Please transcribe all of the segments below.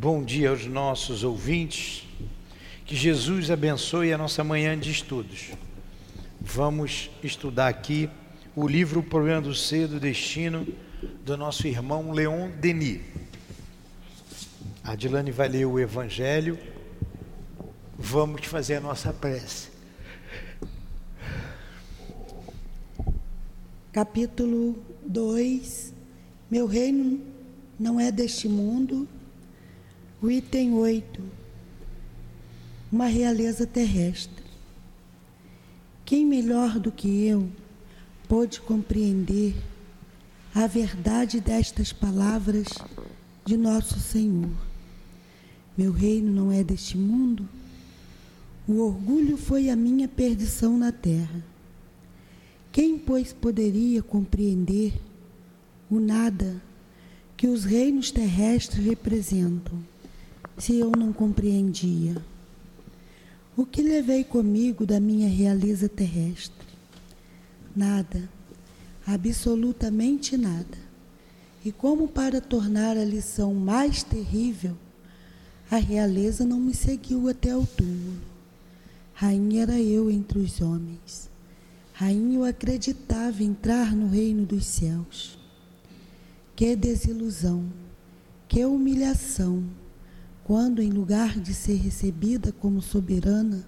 Bom dia aos nossos ouvintes. Que Jesus abençoe a nossa manhã de estudos. Vamos estudar aqui o livro O Problema do Ser do Destino do nosso irmão Leon Denis. A Dilane vai ler o Evangelho. Vamos fazer a nossa prece. Capítulo 2 Meu reino não é deste mundo. O item 8 Uma realeza terrestre. Quem melhor do que eu pôde compreender a verdade destas palavras de nosso Senhor? Meu reino não é deste mundo. O orgulho foi a minha perdição na terra. Quem, pois, poderia compreender o nada que os reinos terrestres representam, se eu não compreendia? O que levei comigo da minha realeza terrestre? Nada, absolutamente nada. E como para tornar a lição mais terrível, a realeza não me seguiu até o túmulo. Rainha era eu entre os homens. Rainha eu acreditava entrar no reino dos céus. Que desilusão, que humilhação, quando em lugar de ser recebida como soberana,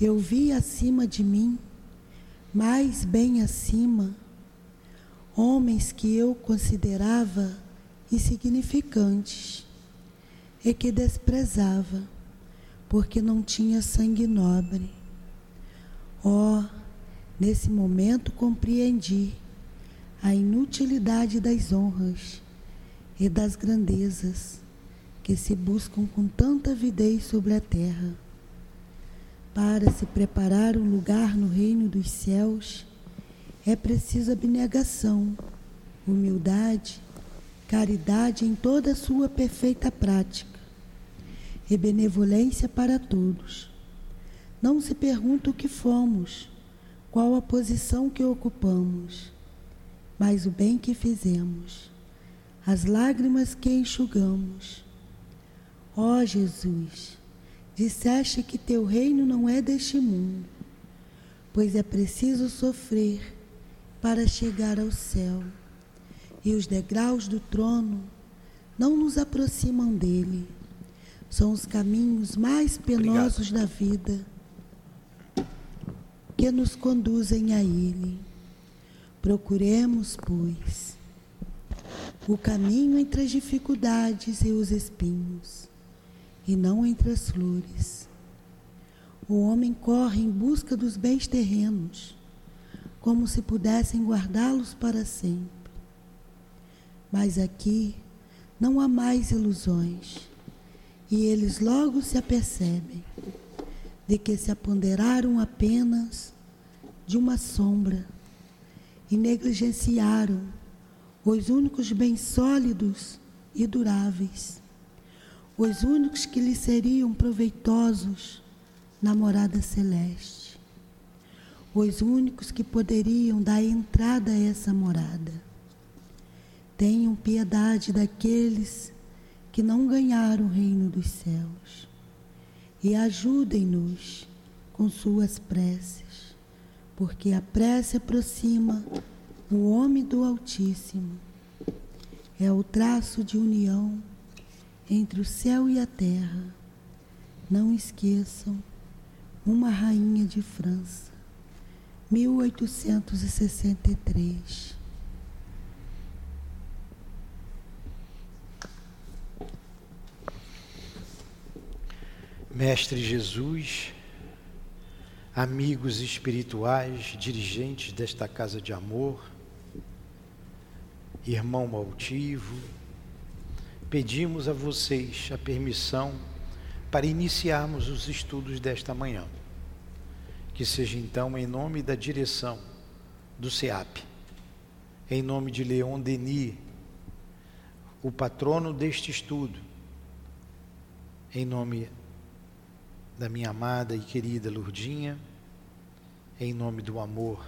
eu vi acima de mim, mais bem acima, homens que eu considerava insignificantes e que desprezava, porque não tinha sangue nobre. Oh, Nesse momento compreendi a inutilidade das honras e das grandezas que se buscam com tanta avidez sobre a terra. Para se preparar um lugar no reino dos céus, é preciso abnegação, humildade, caridade em toda a sua perfeita prática e benevolência para todos. Não se pergunta o que fomos, qual a posição que ocupamos, mas o bem que fizemos, as lágrimas que enxugamos. Ó oh, Jesus, disseste que teu reino não é deste mundo, pois é preciso sofrer para chegar ao céu, e os degraus do trono não nos aproximam dele. São os caminhos mais penosos Obrigado. da vida que nos conduzem a Ele. Procuremos, pois, o caminho entre as dificuldades e os espinhos, e não entre as flores. O homem corre em busca dos bens terrenos, como se pudessem guardá-los para sempre. Mas aqui não há mais ilusões, e eles logo se apercebem de que se apoderaram apenas de uma sombra e negligenciaram os únicos bens sólidos e duráveis, os únicos que lhe seriam proveitosos na morada celeste, os únicos que poderiam dar entrada a essa morada. Tenham piedade daqueles que não ganharam o reino dos céus e ajudem-nos com suas preces, porque a prece aproxima o homem do Altíssimo. É o traço de união entre o céu e a terra. Não esqueçam, uma rainha de França, 1863. Mestre Jesus, amigos espirituais, dirigentes desta casa de amor, irmão maltivo, pedimos a vocês a permissão para iniciarmos os estudos desta manhã. Que seja então em nome da direção do SEAP, em nome de Leon Denis, o patrono deste estudo, em nome da minha amada e querida Lourdinha, em nome do amor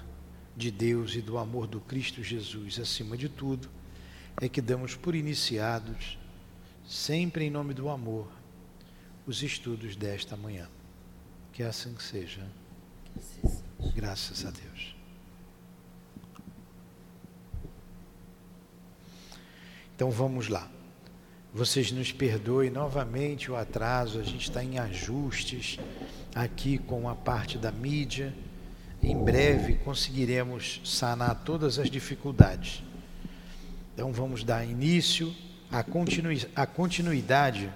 de Deus e do amor do Cristo Jesus, acima de tudo, é que damos por iniciados sempre em nome do amor, os estudos desta manhã. Que assim seja. Graças a Deus. Então vamos lá. Vocês nos perdoem novamente o atraso, a gente está em ajustes aqui com a parte da mídia. Em breve conseguiremos sanar todas as dificuldades. Então vamos dar início à, à continuidade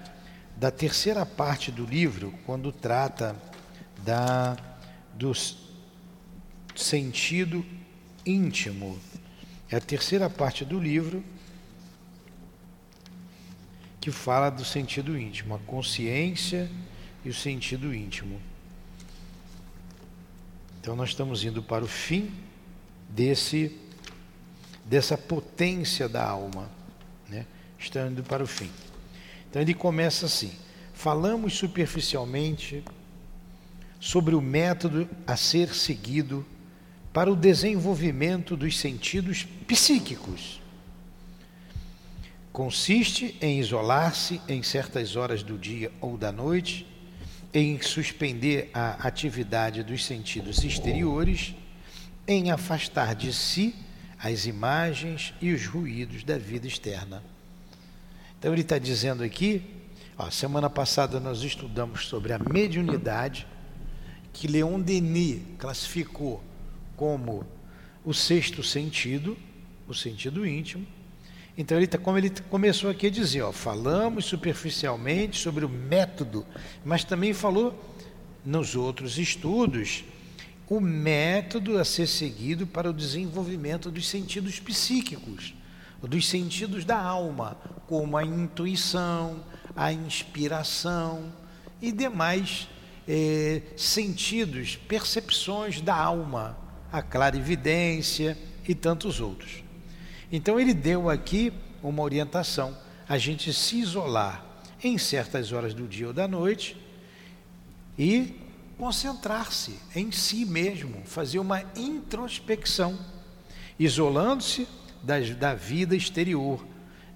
da terceira parte do livro, quando trata da, do sentido íntimo. É a terceira parte do livro que fala do sentido íntimo, a consciência e o sentido íntimo. Então nós estamos indo para o fim desse dessa potência da alma, né? Estamos indo para o fim. Então ele começa assim: falamos superficialmente sobre o método a ser seguido para o desenvolvimento dos sentidos psíquicos. Consiste em isolar-se em certas horas do dia ou da noite, em suspender a atividade dos sentidos exteriores, em afastar de si as imagens e os ruídos da vida externa. Então ele está dizendo aqui, ó, semana passada nós estudamos sobre a mediunidade, que Leon Denis classificou como o sexto sentido, o sentido íntimo. Então ele tá, como ele começou aqui a dizer, ó, falamos superficialmente sobre o método, mas também falou nos outros estudos o método a ser seguido para o desenvolvimento dos sentidos psíquicos, dos sentidos da alma, como a intuição, a inspiração e demais eh, sentidos, percepções da alma, a clarividência e tantos outros. Então ele deu aqui uma orientação, a gente se isolar em certas horas do dia ou da noite e concentrar-se em si mesmo, fazer uma introspecção, isolando-se da vida exterior,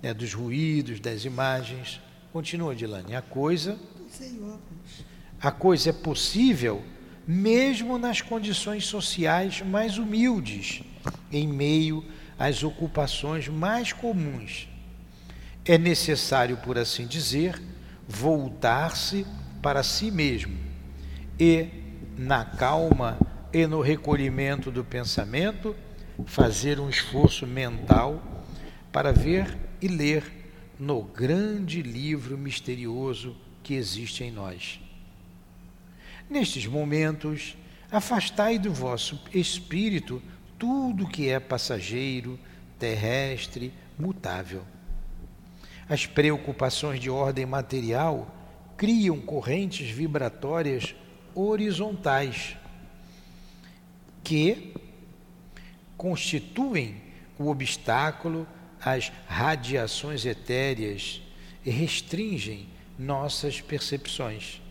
né, dos ruídos, das imagens. Continua, Dilane. A coisa, a coisa é possível mesmo nas condições sociais mais humildes, em meio às ocupações mais comuns. É necessário, por assim dizer, voltar-se para si mesmo e, na calma e no recolhimento do pensamento, fazer um esforço mental para ver e ler no grande livro misterioso que existe em nós. Nestes momentos, afastai do vosso espírito tudo que é passageiro, terrestre, mutável. As preocupações de ordem material criam correntes vibratórias horizontais que constituem o obstáculo às radiações etéreas e restringem nossas percepções.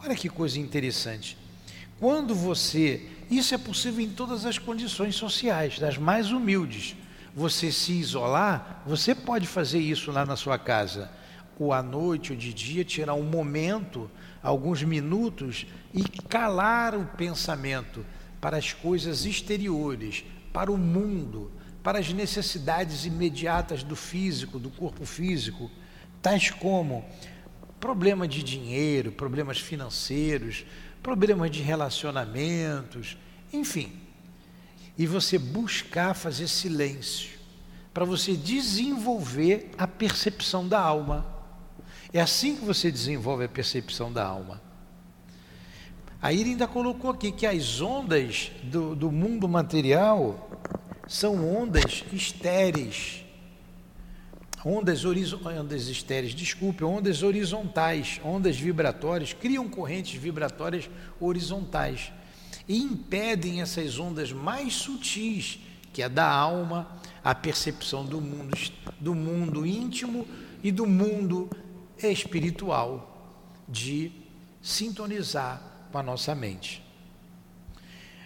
Olha que coisa interessante. Quando você. Isso é possível em todas as condições sociais, das mais humildes. Você se isolar, você pode fazer isso lá na sua casa. Ou à noite ou de dia, tirar um momento, alguns minutos e calar o pensamento para as coisas exteriores, para o mundo, para as necessidades imediatas do físico, do corpo físico, tais como problema de dinheiro, problemas financeiros, problemas de relacionamentos, enfim. E você buscar fazer silêncio, para você desenvolver a percepção da alma. É assim que você desenvolve a percepção da alma. Aí ele ainda colocou aqui que as ondas do, do mundo material são ondas estéreis. Ondas, ondas estéreis, desculpe, ondas horizontais, ondas vibratórias, criam correntes vibratórias horizontais e impedem essas ondas mais sutis, que é da alma, a percepção do mundo, do mundo íntimo e do mundo espiritual, de sintonizar com a nossa mente.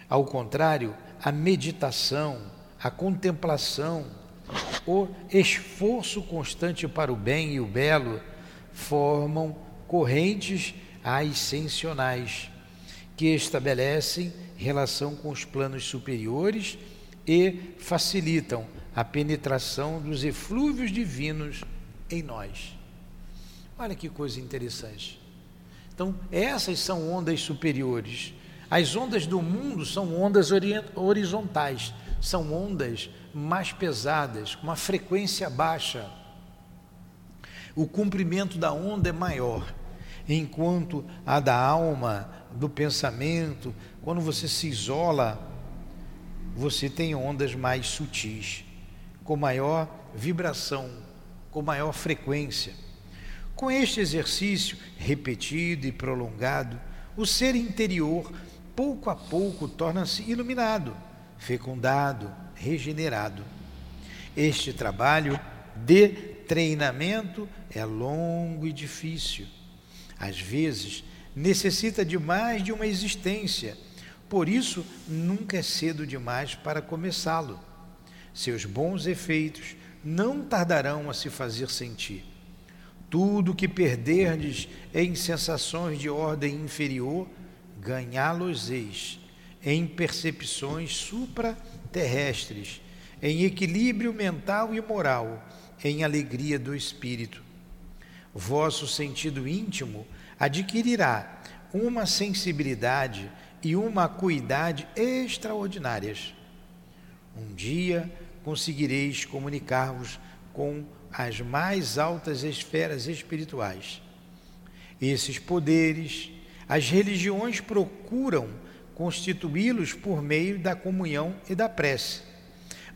Ao contrário, a meditação, a contemplação, o esforço constante para o bem e o belo formam correntes ascensionais que estabelecem relação com os planos superiores e facilitam a penetração dos eflúvios divinos em nós. Olha que coisa interessante. Então, essas são ondas superiores. As ondas do mundo são ondas horizontais, são ondas mais pesadas, com uma frequência baixa. O comprimento da onda é maior, enquanto a da alma, do pensamento, quando você se isola, você tem ondas mais sutis, com maior vibração, com maior frequência. Com este exercício repetido e prolongado, o ser interior, pouco a pouco, torna-se iluminado, fecundado, regenerado. Este trabalho de treinamento é longo e difícil. Às vezes, necessita de mais de uma existência, por isso, nunca é cedo demais para começá-lo. Seus bons efeitos não tardarão a se fazer sentir. Tudo que perderdes em sensações de ordem inferior, ganhá-los-eis em percepções supraterrestres, em equilíbrio mental e moral, em alegria do espírito. Vosso sentido íntimo adquirirá uma sensibilidade e uma acuidade extraordinárias. Um dia conseguireis comunicar-vos com as mais altas esferas espirituais. Esses poderes, as religiões procuram constituí-los por meio da comunhão e da prece.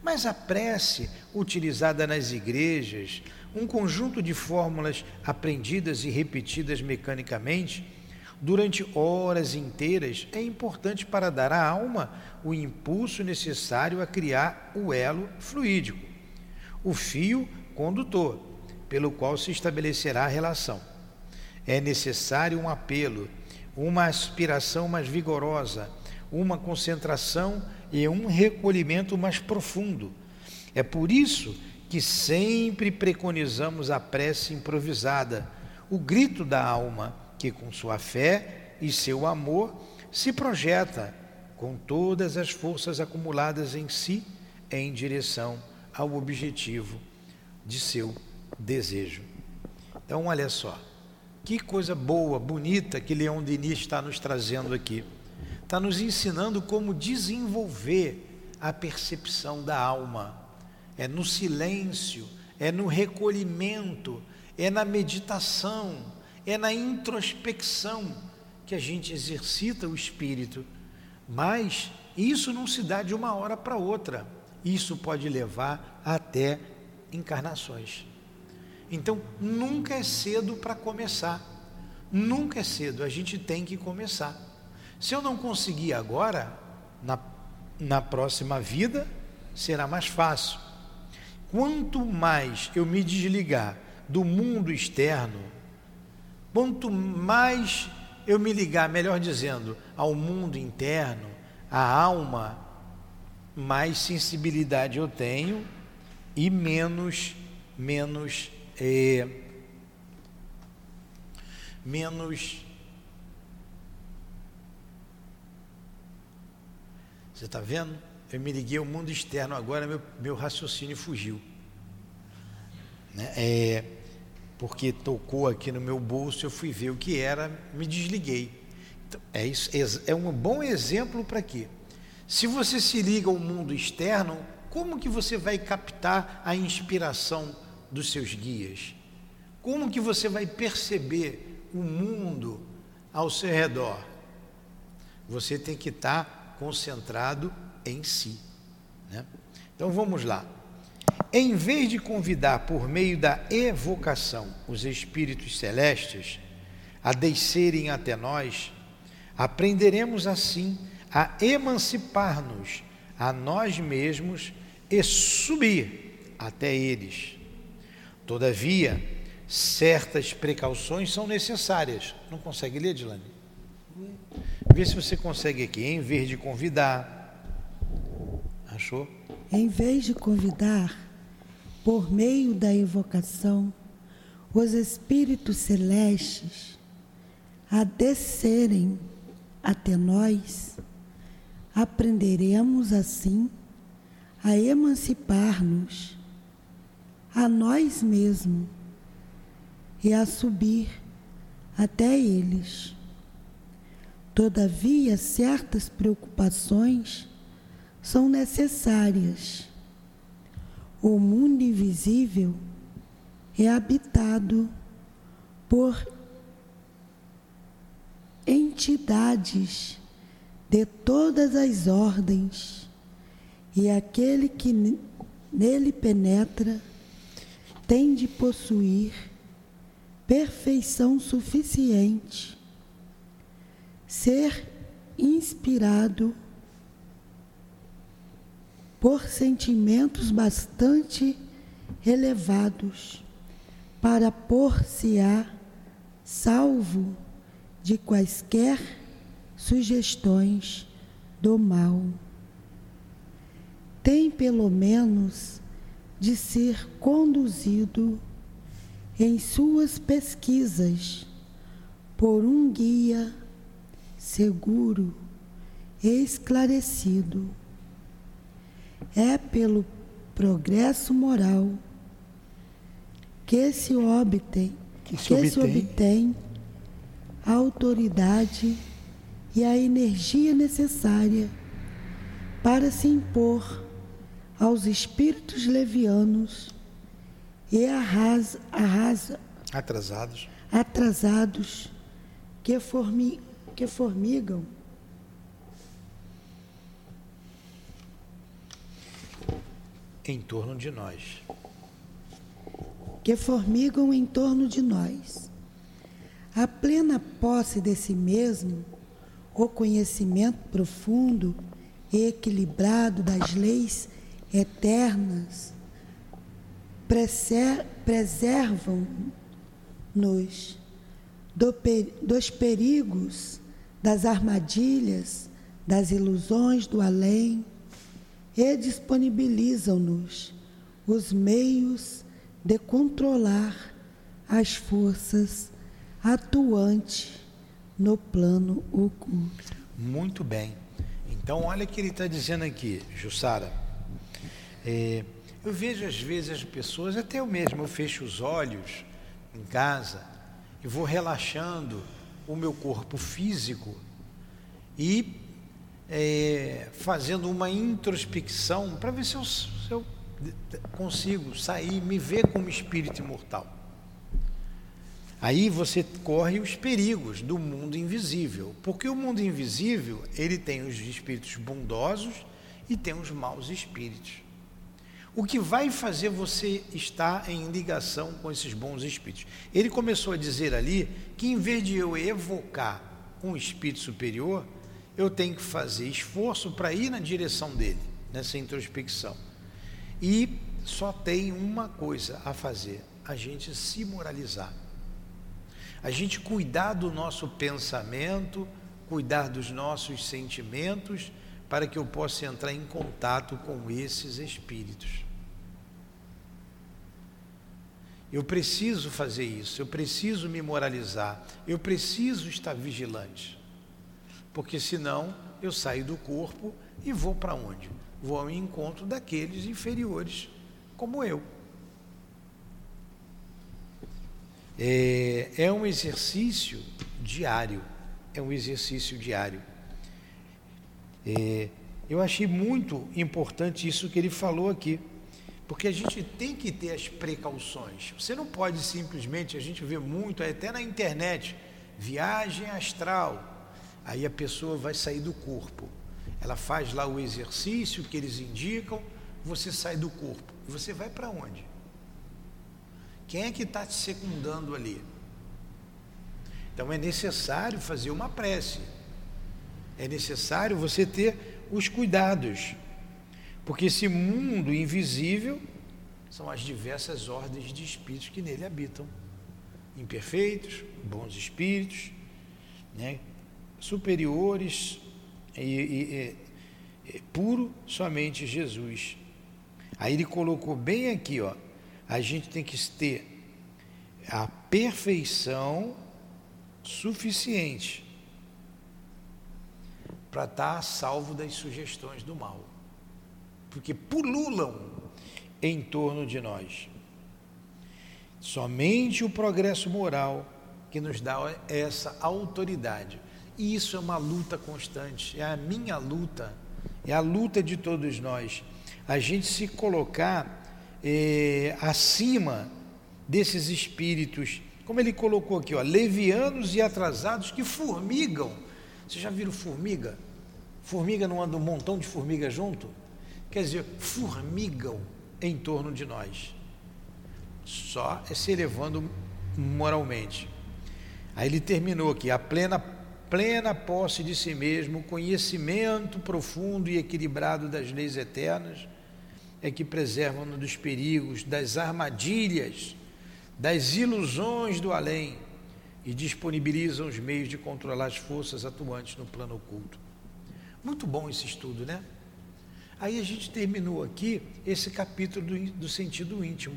Mas a prece, utilizada nas igrejas, um conjunto de fórmulas aprendidas e repetidas mecanicamente, durante horas inteiras, é importante para dar à alma o impulso necessário a criar o elo fluídico, o fio condutor, pelo qual se estabelecerá a relação. É necessário um apelo, uma aspiração mais vigorosa, uma concentração e um recolhimento mais profundo. É por isso que sempre preconizamos a prece improvisada, o grito da alma, que com sua fé e seu amor se projeta com todas as forças acumuladas em si em direção ao objetivo de seu desejo. Então, olha só, que coisa boa, bonita que Leão Denis está nos trazendo aqui. Está nos ensinando como desenvolver a percepção da alma. É no silêncio, é no recolhimento, é na meditação, é na introspecção que a gente exercita o espírito. Mas isso não se dá de uma hora para outra. Isso pode levar até encarnações. Então, nunca é cedo para começar. Nunca é cedo, a gente tem que começar. Se eu não conseguir agora, na, na próxima vida, será mais fácil. Quanto mais eu me desligar do mundo externo, quanto mais eu me ligar, melhor dizendo, ao mundo interno, à alma, mais sensibilidade eu tenho e menos, menos, é, menos. Você está vendo? Eu me liguei ao mundo externo agora, meu, meu raciocínio fugiu. Né? É, porque tocou aqui no meu bolso, eu fui ver o que era, me desliguei. Então, é, isso, é, é um bom exemplo para quê? Se você se liga ao mundo externo, como que você vai captar a inspiração dos seus guias? Como que você vai perceber o mundo ao seu redor? Você tem que estar concentrado em si. Né? Então vamos lá. Em vez de convidar por meio da evocação os espíritos celestes a descerem até nós, aprenderemos assim a emancipar-nos a nós mesmos e subir até eles. Todavia, certas precauções são necessárias. Não consegue ler, Dilane? Vê se você consegue aqui, em vez de convidar. Achou? Em vez de convidar, por meio da evocação, os espíritos celestes a descerem até nós, aprenderemos assim a emancipar-nos a nós mesmos e a subir até eles. Todavia, certas preocupações são necessárias. O mundo invisível é habitado por entidades de todas as ordens, e aquele que nele penetra tem de possuir perfeição suficiente, ser inspirado por sentimentos bastante elevados para pôr-se-á salvo de quaisquer sugestões do mal. Tem pelo menos de ser conduzido em suas pesquisas por um guia seguro e esclarecido. É pelo progresso moral que se obtém, que se, que obtém. se obtém autoridade e a energia necessária para se impor aos espíritos levianos e arrasa, arrasa, atrasados. atrasados que, formi, que formigam. Em torno de nós. Que formigam em torno de nós. A plena posse de si mesmo, o conhecimento profundo e equilibrado das leis eternas preservam-nos do, dos perigos, das armadilhas, das ilusões do além e disponibilizam-nos os meios de controlar as forças atuantes no plano oculto. Muito bem. Então, olha o que ele está dizendo aqui, Jussara. É, eu vejo às vezes as pessoas, até eu mesmo, eu fecho os olhos em casa e vou relaxando o meu corpo físico e é, fazendo uma introspecção para ver se eu, se eu consigo sair, me ver como espírito imortal. Aí você corre os perigos do mundo invisível, porque o mundo invisível ele tem os espíritos bondosos e tem os maus espíritos. O que vai fazer você estar em ligação com esses bons espíritos? Ele começou a dizer ali que em vez de eu evocar um espírito superior, eu tenho que fazer esforço para ir na direção dele, nessa introspecção. E só tem uma coisa a fazer: a gente se moralizar. A gente cuidar do nosso pensamento, cuidar dos nossos sentimentos, para que eu possa entrar em contato com esses espíritos. Eu preciso fazer isso, eu preciso me moralizar, eu preciso estar vigilante. Porque senão eu saio do corpo e vou para onde? Vou ao encontro daqueles inferiores como eu. É, é um exercício diário, é um exercício diário. É, eu achei muito importante isso que ele falou aqui. Porque a gente tem que ter as precauções. Você não pode simplesmente, a gente vê muito, até na internet, viagem astral. Aí a pessoa vai sair do corpo. Ela faz lá o exercício que eles indicam, você sai do corpo. Você vai para onde? Quem é que está te secundando ali? Então é necessário fazer uma prece. É necessário você ter os cuidados. Porque esse mundo invisível são as diversas ordens de espíritos que nele habitam. Imperfeitos, bons espíritos, né? superiores e, e, e, puro somente Jesus. Aí ele colocou bem aqui, ó, a gente tem que ter a perfeição suficiente para estar salvo das sugestões do mal, porque pululam em torno de nós. Somente o progresso moral que nos dá essa autoridade. E isso é uma luta constante, é a minha luta, é a luta de todos nós. A gente se colocar é, acima desses espíritos, como ele colocou aqui, ó, levianos e atrasados que formigam. Vocês já viram formiga? Formiga não anda um montão de formiga junto? Quer dizer, formigam em torno de nós. Só é se elevando moralmente. Aí ele terminou aqui, a plena plena posse de si mesmo, conhecimento profundo e equilibrado das leis eternas, é que preservam-nos dos perigos, das armadilhas, das ilusões do além e disponibilizam os meios de controlar as forças atuantes no plano oculto. Muito bom esse estudo, né? Aí a gente terminou aqui esse capítulo do, do sentido íntimo.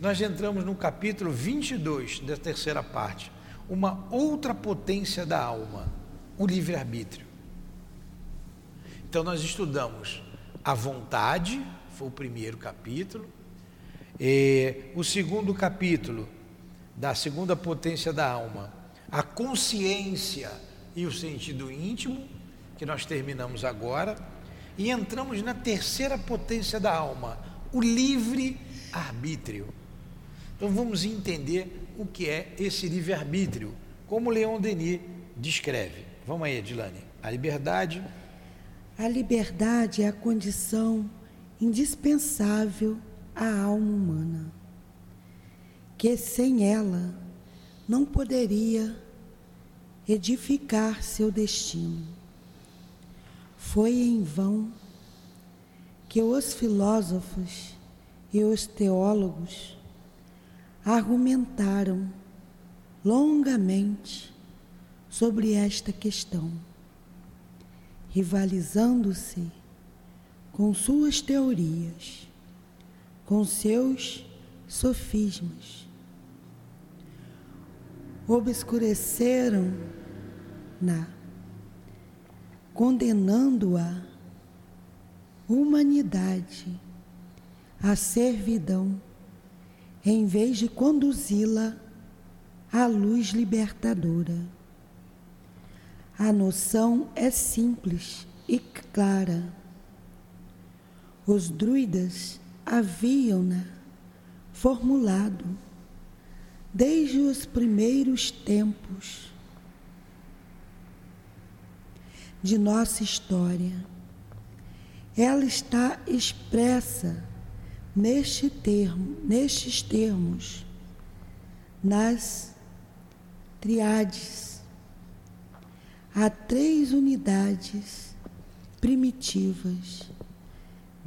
Nós entramos no capítulo 22 da terceira parte, uma outra potência da alma, o livre-arbítrio. Então nós estudamos a vontade, foi o primeiro capítulo. E o segundo capítulo, da segunda potência da alma, a consciência e o sentido íntimo, que nós terminamos agora. E entramos na terceira potência da alma, o livre-arbítrio. Então vamos entender o que é esse livre-arbítrio, como Leon Denis descreve. Vamos aí, Edilane. A liberdade. A liberdade é a condição indispensável à alma humana, que sem ela não poderia edificar seu destino. Foi em vão que os filósofos e os teólogos argumentaram longamente sobre esta questão, rivalizando-se com suas teorias, com seus sofismas. Obscureceram-na, condenando-a humanidade à servidão, em vez de conduzi-la à luz libertadora. A noção é simples e clara os druidas haviam-na formulado desde os primeiros tempos de nossa história. Ela está expressa neste termo, nestes termos, nas triades. Há três unidades primitivas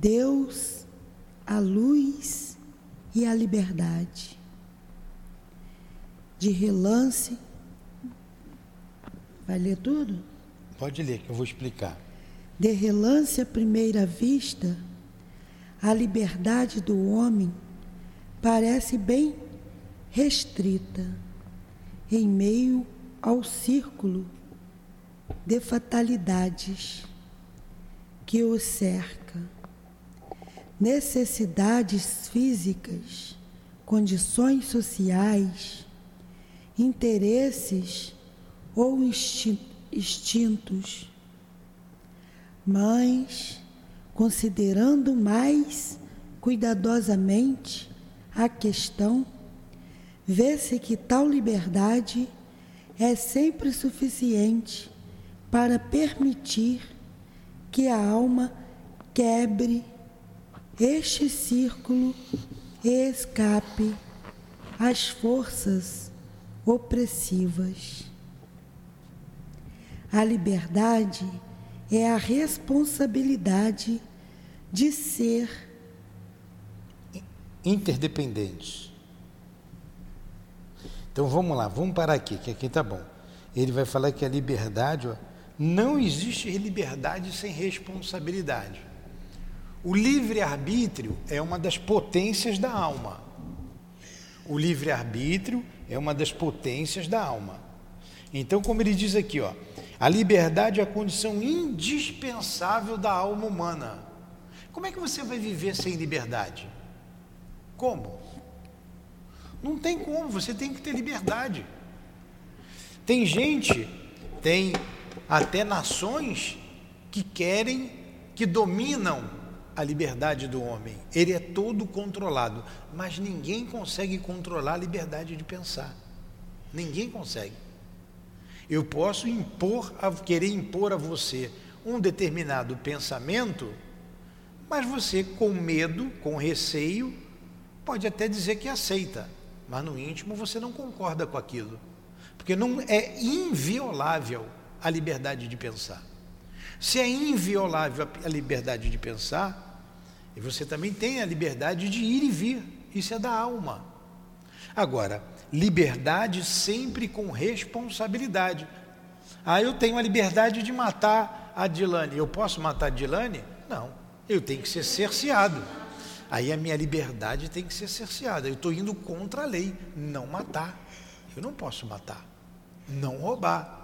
Deus, a luz e a liberdade. De relance. Vai ler tudo? Pode ler, que eu vou explicar. De relance à primeira vista, a liberdade do homem parece bem restrita em meio ao círculo de fatalidades que o cerca necessidades físicas, condições sociais, interesses ou instintos. Mas, considerando mais cuidadosamente a questão, vê-se que tal liberdade é sempre suficiente para permitir que a alma quebre este círculo escape às forças opressivas. A liberdade é a responsabilidade de ser interdependentes. Então vamos lá, vamos parar aqui, que aqui tá bom. Ele vai falar que a liberdade, ó, não existe liberdade sem responsabilidade. O livre-arbítrio é uma das potências da alma. O livre-arbítrio é uma das potências da alma. Então, como ele diz aqui, ó, a liberdade é a condição indispensável da alma humana. Como é que você vai viver sem liberdade? Como? Não tem como, você tem que ter liberdade. Tem gente, tem até nações que querem, que dominam a liberdade do homem. Ele é todo controlado, mas ninguém consegue controlar a liberdade de pensar. Ninguém consegue. Eu posso impor, querer impor a você um determinado pensamento, mas você, com medo, com receio, pode até dizer que aceita, mas no íntimo você não concorda com aquilo, porque não é inviolável a liberdade de pensar. Se é inviolável a liberdade de pensar, você também tem a liberdade de ir e vir, isso é da alma. Agora, liberdade sempre com responsabilidade. Ah, eu tenho a liberdade de matar a Dilane. Eu posso matar a Dilane? Não. Eu tenho que ser cerceado. Aí a minha liberdade tem que ser cerceada. Eu estou indo contra a lei. Não matar. Eu não posso matar. Não roubar.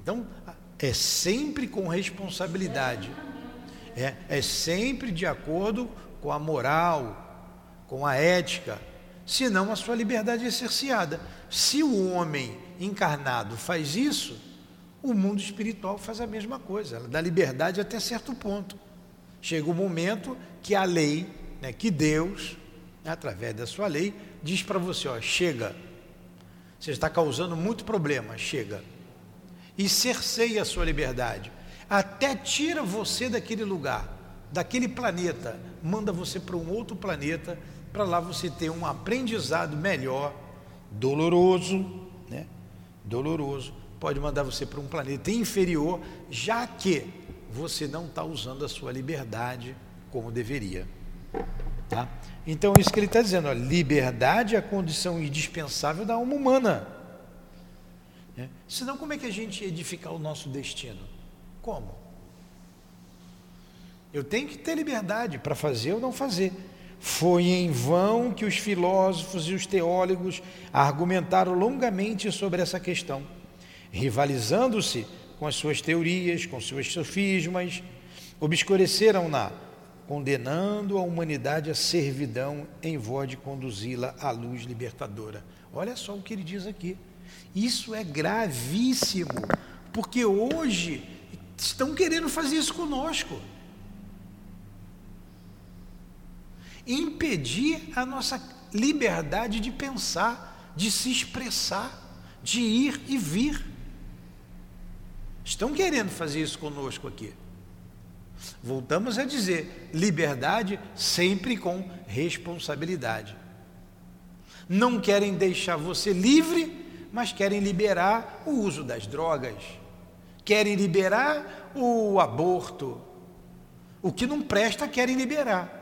Então, é sempre com responsabilidade. É, é sempre de acordo com a moral, com a ética senão a sua liberdade é cerceada. Se o homem encarnado faz isso, o mundo espiritual faz a mesma coisa, ela dá liberdade até certo ponto. Chega o momento que a lei, né, que Deus, através da sua lei, diz para você: ó, chega, você está causando muito problema, chega. E cerceia a sua liberdade, até tira você daquele lugar, daquele planeta, manda você para um outro planeta para lá você ter um aprendizado melhor, doloroso, né? Doloroso, pode mandar você para um planeta inferior, já que você não está usando a sua liberdade como deveria. Tá? Então, isso que ele está dizendo, ó, liberdade é a condição indispensável da alma humana. Né? Senão, como é que a gente edificar o nosso destino? Como? Eu tenho que ter liberdade para fazer ou não fazer. Foi em vão que os filósofos e os teólogos argumentaram longamente sobre essa questão, rivalizando-se com as suas teorias, com seus sofismas, obscureceram-na, condenando a humanidade à servidão em voz de conduzi-la à luz libertadora. Olha só o que ele diz aqui. Isso é gravíssimo, porque hoje estão querendo fazer isso conosco. impedir a nossa liberdade de pensar, de se expressar, de ir e vir. Estão querendo fazer isso conosco aqui. Voltamos a dizer: liberdade sempre com responsabilidade. Não querem deixar você livre, mas querem liberar o uso das drogas, querem liberar o aborto. O que não presta, querem liberar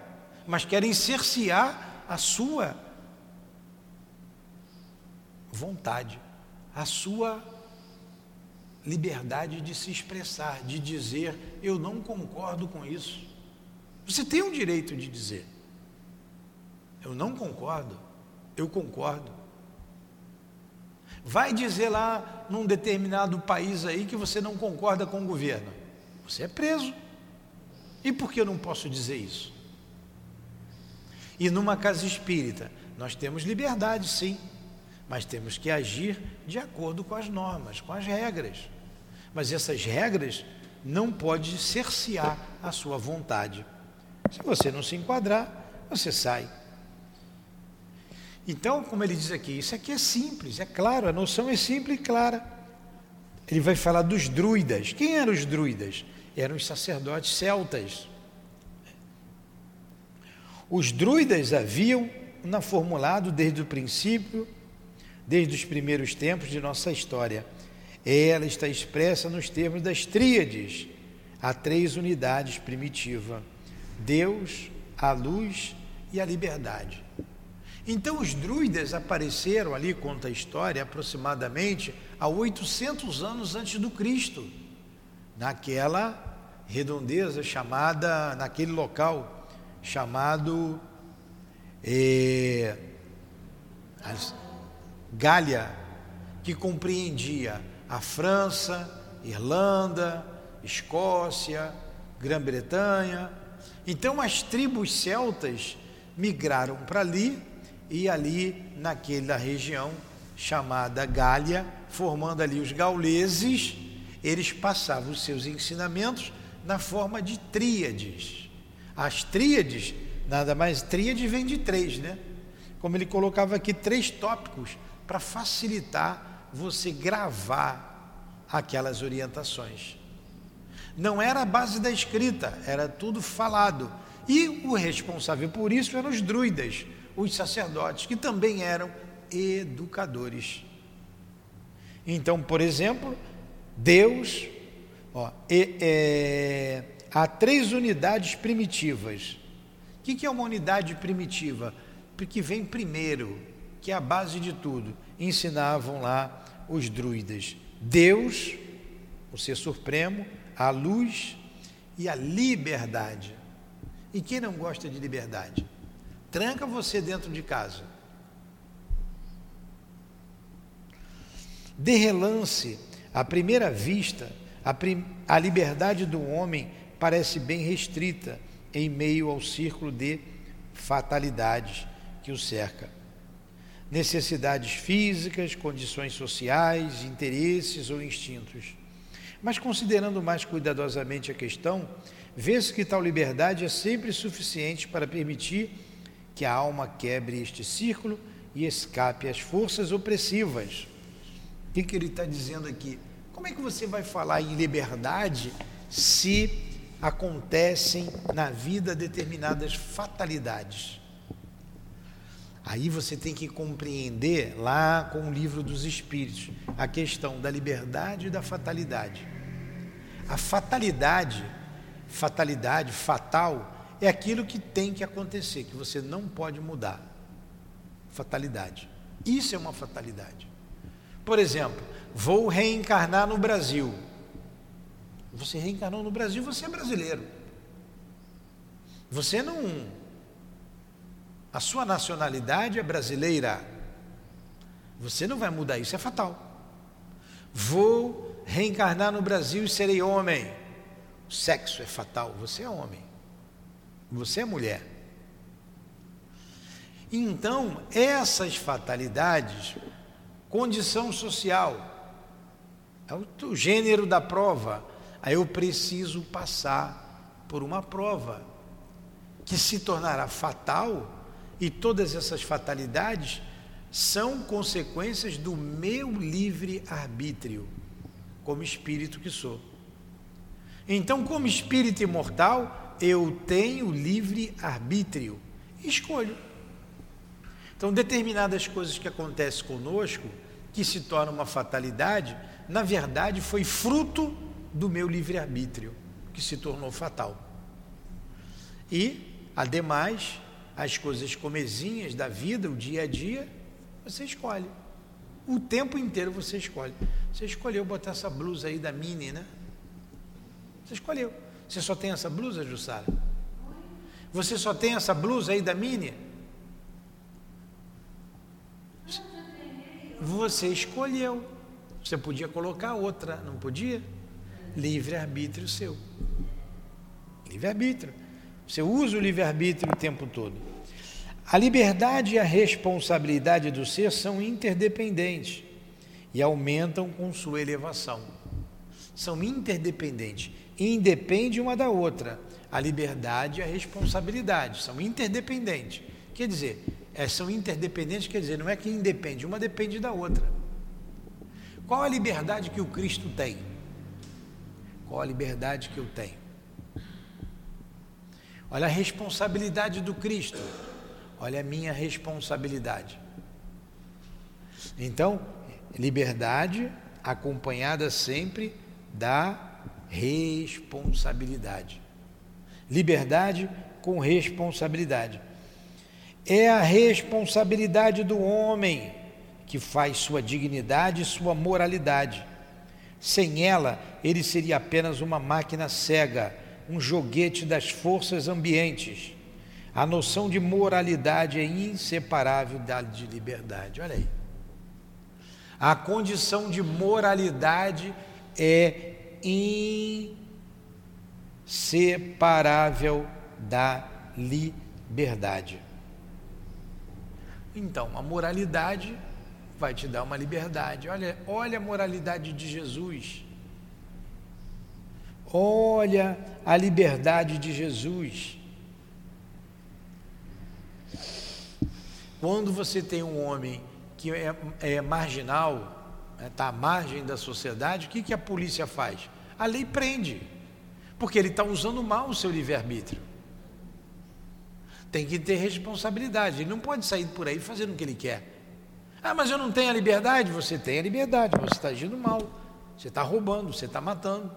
mas querem cercear a sua vontade, a sua liberdade de se expressar, de dizer: eu não concordo com isso. Você tem o direito de dizer: eu não concordo, eu concordo. Vai dizer lá num determinado país aí que você não concorda com o governo. Você é preso. E por que eu não posso dizer isso? E numa casa espírita, nós temos liberdade, sim, mas temos que agir de acordo com as normas, com as regras. Mas essas regras não podem cercear a sua vontade. Se você não se enquadrar, você sai. Então, como ele diz aqui, isso aqui é simples, é claro, a noção é simples e clara. Ele vai falar dos druidas. Quem eram os druidas? Eram os sacerdotes celtas. Os druidas haviam na formulado desde o princípio, desde os primeiros tempos de nossa história. Ela está expressa nos termos das tríades, a três unidades primitiva: Deus, a luz e a liberdade. Então os druidas apareceram ali, conta a história, aproximadamente há 800 anos antes do Cristo, naquela redondeza chamada, naquele local chamado é, Gália, que compreendia a França, Irlanda, Escócia, Grã-Bretanha. Então as tribos celtas migraram para ali e ali naquela região chamada Gália, formando ali os gauleses, eles passavam os seus ensinamentos na forma de tríades. As tríades, nada mais, tríade vem de três, né? Como ele colocava aqui três tópicos para facilitar você gravar aquelas orientações. Não era a base da escrita, era tudo falado. E o responsável por isso eram os druidas, os sacerdotes, que também eram educadores. Então, por exemplo, Deus, ó, é, há três unidades primitivas. O que, que é uma unidade primitiva? Porque vem primeiro, que é a base de tudo. Ensinavam lá os druidas. Deus, o ser supremo, a luz e a liberdade. E quem não gosta de liberdade? Tranca você dentro de casa. De relance, à primeira vista, a, prim a liberdade do homem parece bem restrita em meio ao círculo de fatalidades que o cerca. Necessidades físicas, condições sociais, interesses ou instintos. Mas considerando mais cuidadosamente a questão, vê-se que tal liberdade é sempre suficiente para permitir que a alma quebre este círculo e escape às forças opressivas que, que ele está dizendo aqui? Como é que você vai falar em liberdade se acontecem na vida determinadas fatalidades? Aí você tem que compreender lá com o livro dos Espíritos a questão da liberdade e da fatalidade. A fatalidade, fatalidade, fatal, é aquilo que tem que acontecer, que você não pode mudar. Fatalidade. Isso é uma fatalidade. Por exemplo, vou reencarnar no Brasil. Você reencarnou no Brasil, você é brasileiro. Você não. A sua nacionalidade é brasileira. Você não vai mudar isso, é fatal. Vou reencarnar no Brasil e serei homem. O sexo é fatal, você é homem. Você é mulher. Então, essas fatalidades condição social, é o gênero da prova. Aí eu preciso passar por uma prova que se tornará fatal e todas essas fatalidades são consequências do meu livre arbítrio, como espírito que sou. Então, como espírito imortal, eu tenho livre arbítrio, escolho. Então, determinadas coisas que acontecem conosco que se torna uma fatalidade, na verdade foi fruto do meu livre-arbítrio, que se tornou fatal. E, ademais, as coisas comezinhas da vida, o dia a dia, você escolhe. O tempo inteiro você escolhe. Você escolheu botar essa blusa aí da Mini, né? Você escolheu. Você só tem essa blusa, Jussara? Você só tem essa blusa aí da Mini? Você escolheu. Você podia colocar outra, não podia? Livre-arbítrio seu. Livre-arbítrio. Você usa o livre-arbítrio o tempo todo. A liberdade e a responsabilidade do ser são interdependentes e aumentam com sua elevação. São interdependentes, independem uma da outra. A liberdade e a responsabilidade são interdependentes. Quer dizer, é, são interdependentes, quer dizer, não é que independe, uma depende da outra. Qual a liberdade que o Cristo tem? Qual a liberdade que eu tenho? Olha a responsabilidade do Cristo. Olha a minha responsabilidade. Então, liberdade acompanhada sempre da responsabilidade. Liberdade com responsabilidade. É a responsabilidade do homem que faz sua dignidade e sua moralidade. Sem ela, ele seria apenas uma máquina cega, um joguete das forças ambientes. A noção de moralidade é inseparável da de liberdade. Olha aí. A condição de moralidade é inseparável da liberdade. Então, a moralidade vai te dar uma liberdade. Olha, olha a moralidade de Jesus. Olha a liberdade de Jesus. Quando você tem um homem que é, é marginal, está né, à margem da sociedade, o que, que a polícia faz? A lei prende, porque ele está usando mal o seu livre-arbítrio. Tem que ter responsabilidade, ele não pode sair por aí fazendo o que ele quer. Ah, mas eu não tenho a liberdade? Você tem a liberdade, você está agindo mal, você está roubando, você está matando.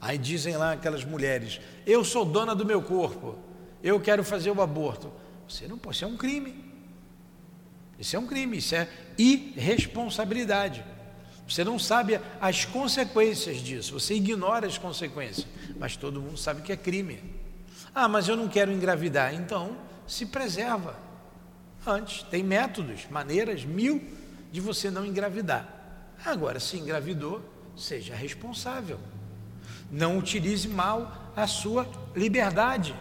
Aí dizem lá aquelas mulheres: Eu sou dona do meu corpo, eu quero fazer o aborto. Você não pode, isso é um crime. Isso é um crime, isso é irresponsabilidade. Você não sabe as consequências disso, você ignora as consequências, mas todo mundo sabe que é crime. Ah, mas eu não quero engravidar, então se preserva. Antes, tem métodos, maneiras mil de você não engravidar. Agora, se engravidou, seja responsável. Não utilize mal a sua liberdade,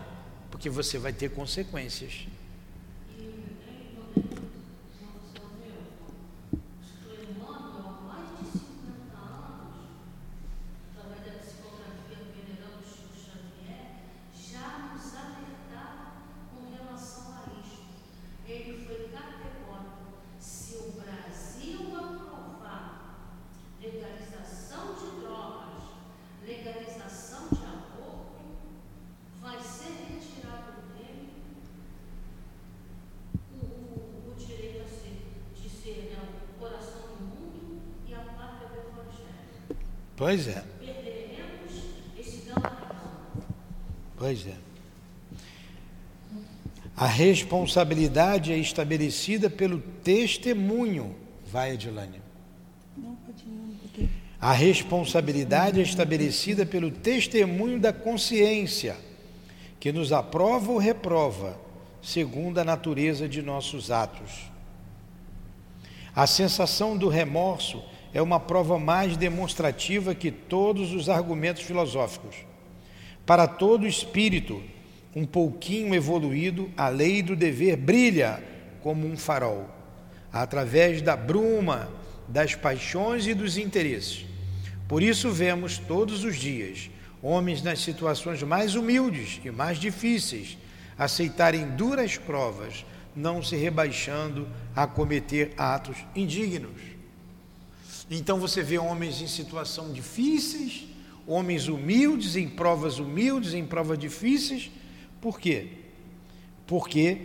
porque você vai ter consequências. Responsabilidade é estabelecida pelo testemunho. Vai, Adilane. A responsabilidade é estabelecida pelo testemunho da consciência, que nos aprova ou reprova, segundo a natureza de nossos atos. A sensação do remorso é uma prova mais demonstrativa que todos os argumentos filosóficos. Para todo espírito, um pouquinho evoluído, a lei do dever brilha como um farol, através da bruma das paixões e dos interesses. Por isso vemos todos os dias homens nas situações mais humildes e mais difíceis aceitarem duras provas, não se rebaixando a cometer atos indignos. Então você vê homens em situação difíceis, homens humildes, em provas humildes, em provas difíceis. Por quê? Porque,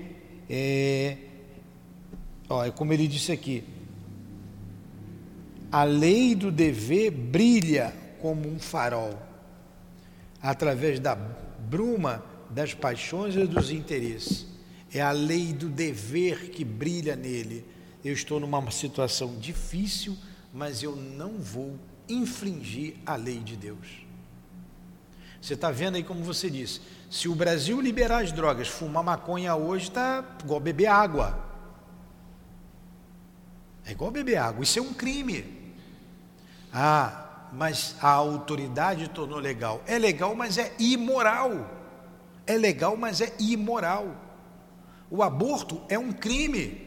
é, ó, é como ele disse aqui, a lei do dever brilha como um farol, através da bruma das paixões e dos interesses. É a lei do dever que brilha nele. Eu estou numa situação difícil, mas eu não vou infringir a lei de Deus. Você está vendo aí como você disse: se o Brasil liberar as drogas, fumar maconha hoje está igual beber água. É igual beber água, isso é um crime. Ah, mas a autoridade tornou legal. É legal, mas é imoral. É legal, mas é imoral. O aborto é um crime.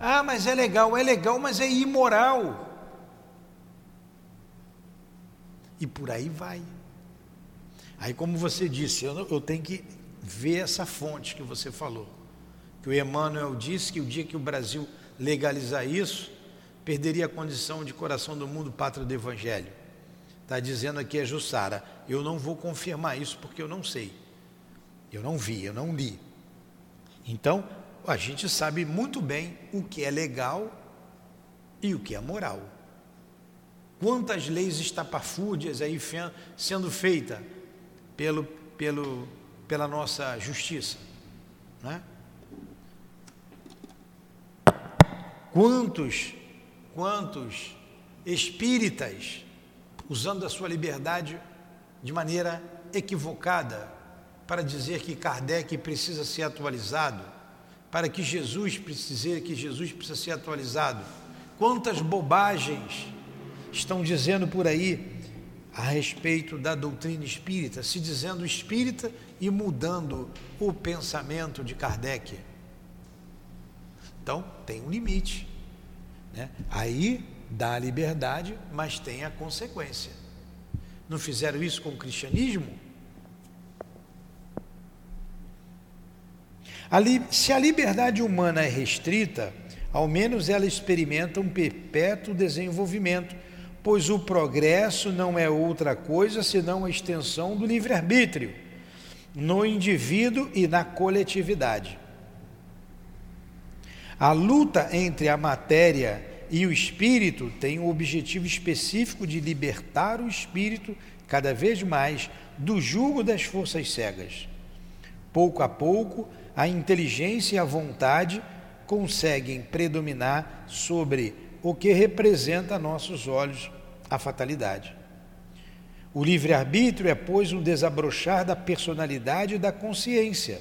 Ah, mas é legal, é legal, mas é imoral. E por aí vai. Aí, como você disse, eu, eu tenho que ver essa fonte que você falou. Que o Emmanuel disse que o dia que o Brasil legalizar isso, perderia a condição de coração do mundo, pátria do Evangelho. Está dizendo aqui a Jussara. Eu não vou confirmar isso porque eu não sei. Eu não vi, eu não li. Então, a gente sabe muito bem o que é legal e o que é moral. Quantas leis estapafúrdias aí sendo feitas pelo, pelo, pela nossa justiça, né? Quantos, quantos espíritas, usando a sua liberdade de maneira equivocada, para dizer que Kardec precisa ser atualizado, para que Jesus precise que Jesus precisa ser atualizado. Quantas bobagens estão dizendo por aí a respeito da doutrina espírita, se dizendo espírita e mudando o pensamento de Kardec. Então, tem um limite. Né? Aí dá a liberdade, mas tem a consequência. Não fizeram isso com o cristianismo? Se a liberdade humana é restrita, ao menos ela experimenta um perpétuo desenvolvimento, pois o progresso não é outra coisa senão a extensão do livre-arbítrio no indivíduo e na coletividade. A luta entre a matéria e o espírito tem o objetivo específico de libertar o espírito cada vez mais do jugo das forças cegas. Pouco a pouco, a inteligência e a vontade conseguem predominar sobre o que representa a nossos olhos a fatalidade. O livre-arbítrio é, pois, um desabrochar da personalidade e da consciência.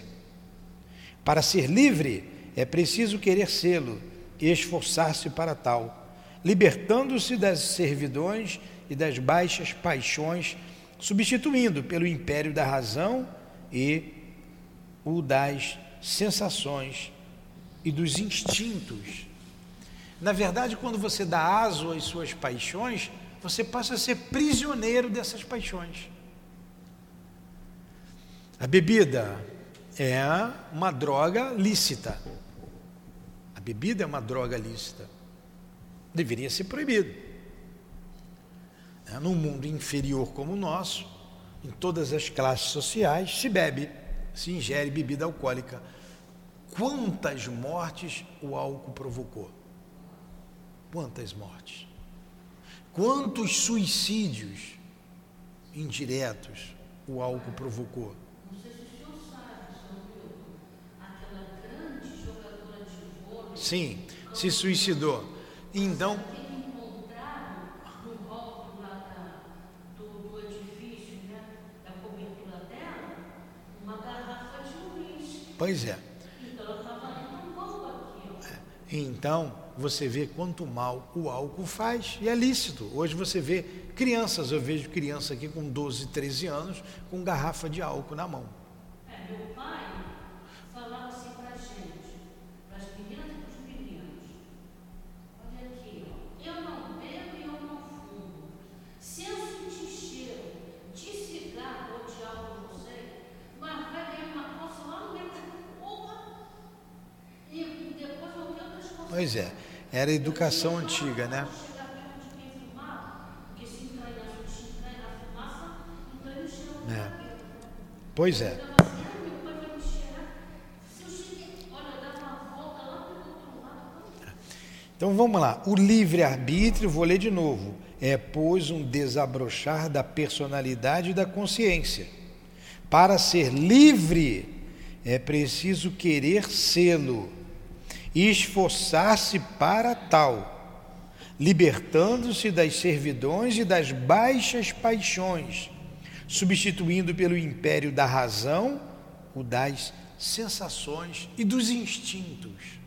Para ser livre, é preciso querer sê-lo e esforçar-se para tal, libertando-se das servidões e das baixas paixões, substituindo pelo império da razão e o das sensações e dos instintos. Na verdade, quando você dá aso às suas paixões, você passa a ser prisioneiro dessas paixões. A bebida é uma droga lícita. A bebida é uma droga lícita. Deveria ser proibido. É, num mundo inferior como o nosso, em todas as classes sociais, se bebe, se ingere bebida alcoólica. Quantas mortes o álcool provocou? Quantas mortes? Quantos suicídios indiretos o álcool provocou? Sim, se suicidou. Então. Pois é. Então, você vê quanto mal o álcool faz, e é lícito. Hoje você vê crianças, eu vejo criança aqui com 12, 13 anos, com garrafa de álcool na mão. É, meu pai era a educação antiga, né? É. Pois é. Então vamos lá. O livre-arbítrio, vou ler de novo, é, pois, um desabrochar da personalidade e da consciência. Para ser livre, é preciso querer sê-lo e esforçar-se para tal, libertando-se das servidões e das baixas paixões, substituindo pelo império da razão o das sensações e dos instintos.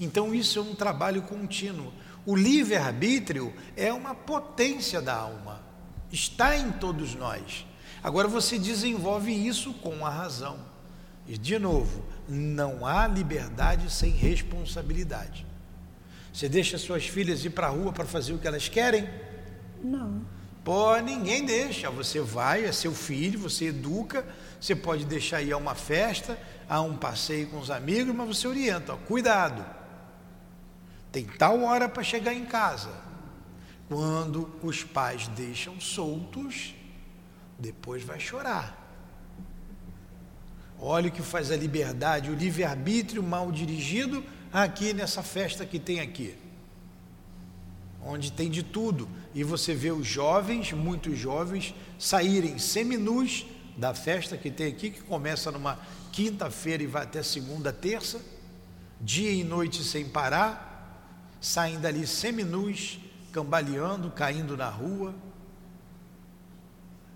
Então, isso é um trabalho contínuo. O livre-arbítrio é uma potência da alma, está em todos nós. Agora, você desenvolve isso com a razão. E, de novo, não há liberdade sem responsabilidade. Você deixa suas filhas ir para a rua para fazer o que elas querem? Não. Pô, ninguém deixa. Você vai, é seu filho, você educa. Você pode deixar ir a uma festa, a um passeio com os amigos, mas você orienta. Ó, cuidado. Tem tal hora para chegar em casa. Quando os pais deixam soltos, depois vai chorar. Olha o que faz a liberdade, o livre-arbítrio mal dirigido aqui nessa festa que tem aqui. Onde tem de tudo. E você vê os jovens, muitos jovens, saírem seminus da festa que tem aqui, que começa numa quinta-feira e vai até segunda, terça, dia e noite sem parar, saem dali seminus cambaleando, caindo na rua.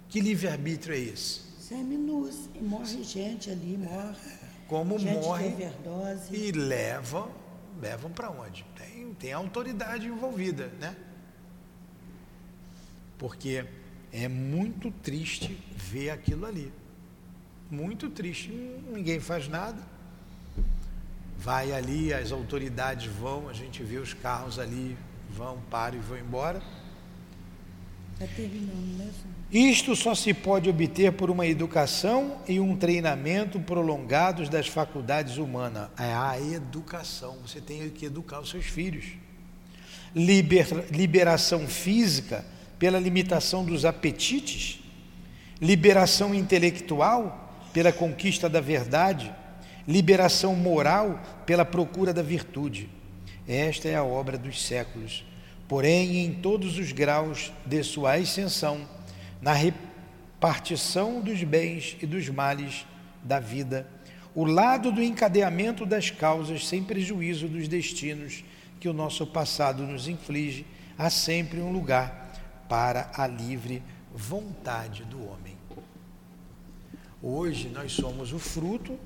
Que livre-arbítrio é esse? Seminus, e morre gente ali, morre. Como gente morre de overdose. e levam, levam para onde? Tem, tem autoridade envolvida, né? Porque é muito triste ver aquilo ali. Muito triste. Ninguém faz nada. Vai ali, as autoridades vão, a gente vê os carros ali, vão, param e vão embora. Está terminando, né, senhor? Isto só se pode obter por uma educação e um treinamento prolongados das faculdades humanas. É a educação. Você tem que educar os seus filhos. Liber, liberação física pela limitação dos apetites. Liberação intelectual pela conquista da verdade. Liberação moral pela procura da virtude. Esta é a obra dos séculos. Porém, em todos os graus de sua ascensão, na repartição dos bens e dos males da vida, o lado do encadeamento das causas sem prejuízo dos destinos que o nosso passado nos inflige, há sempre um lugar para a livre vontade do homem. Hoje nós somos o fruto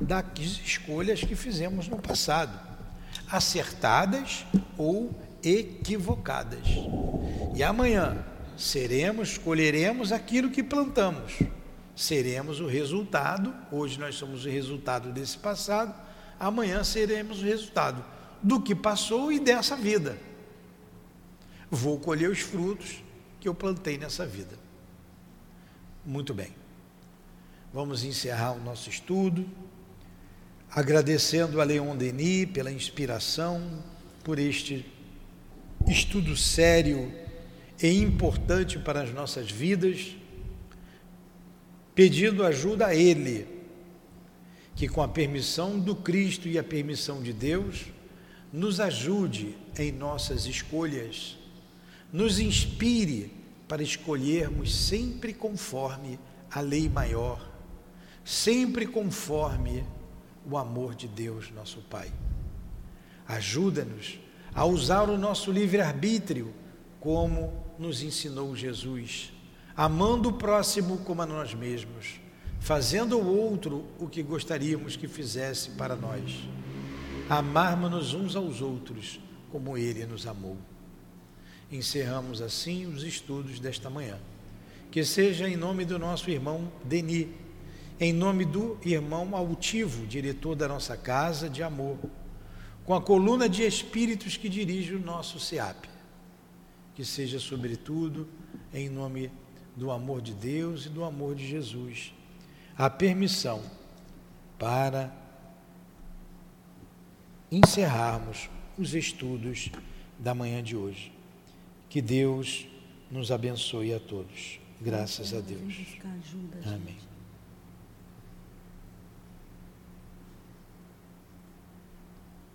das escolhas que fizemos no passado, acertadas ou equivocadas. E amanhã seremos, colheremos aquilo que plantamos. Seremos o resultado, hoje nós somos o resultado desse passado, amanhã seremos o resultado do que passou e dessa vida. Vou colher os frutos que eu plantei nessa vida. Muito bem. Vamos encerrar o nosso estudo, agradecendo a Leon Denis pela inspiração, por este estudo sério e importante para as nossas vidas, pedindo ajuda a Ele, que com a permissão do Cristo e a permissão de Deus, nos ajude em nossas escolhas, nos inspire para escolhermos sempre conforme a lei maior, sempre conforme o amor de Deus, nosso Pai. Ajuda-nos a usar o nosso livre-arbítrio como nos ensinou Jesus, amando o próximo como a nós mesmos, fazendo o outro o que gostaríamos que fizesse para nós, amarmos-nos uns aos outros como ele nos amou. Encerramos assim os estudos desta manhã. Que seja em nome do nosso irmão Denis, em nome do irmão Altivo, diretor da nossa casa de amor com a coluna de espíritos que dirige o nosso SEAP. Que seja, sobretudo, em nome do amor de Deus e do amor de Jesus, a permissão para encerrarmos os estudos da manhã de hoje. Que Deus nos abençoe a todos. Graças a Deus. Amém.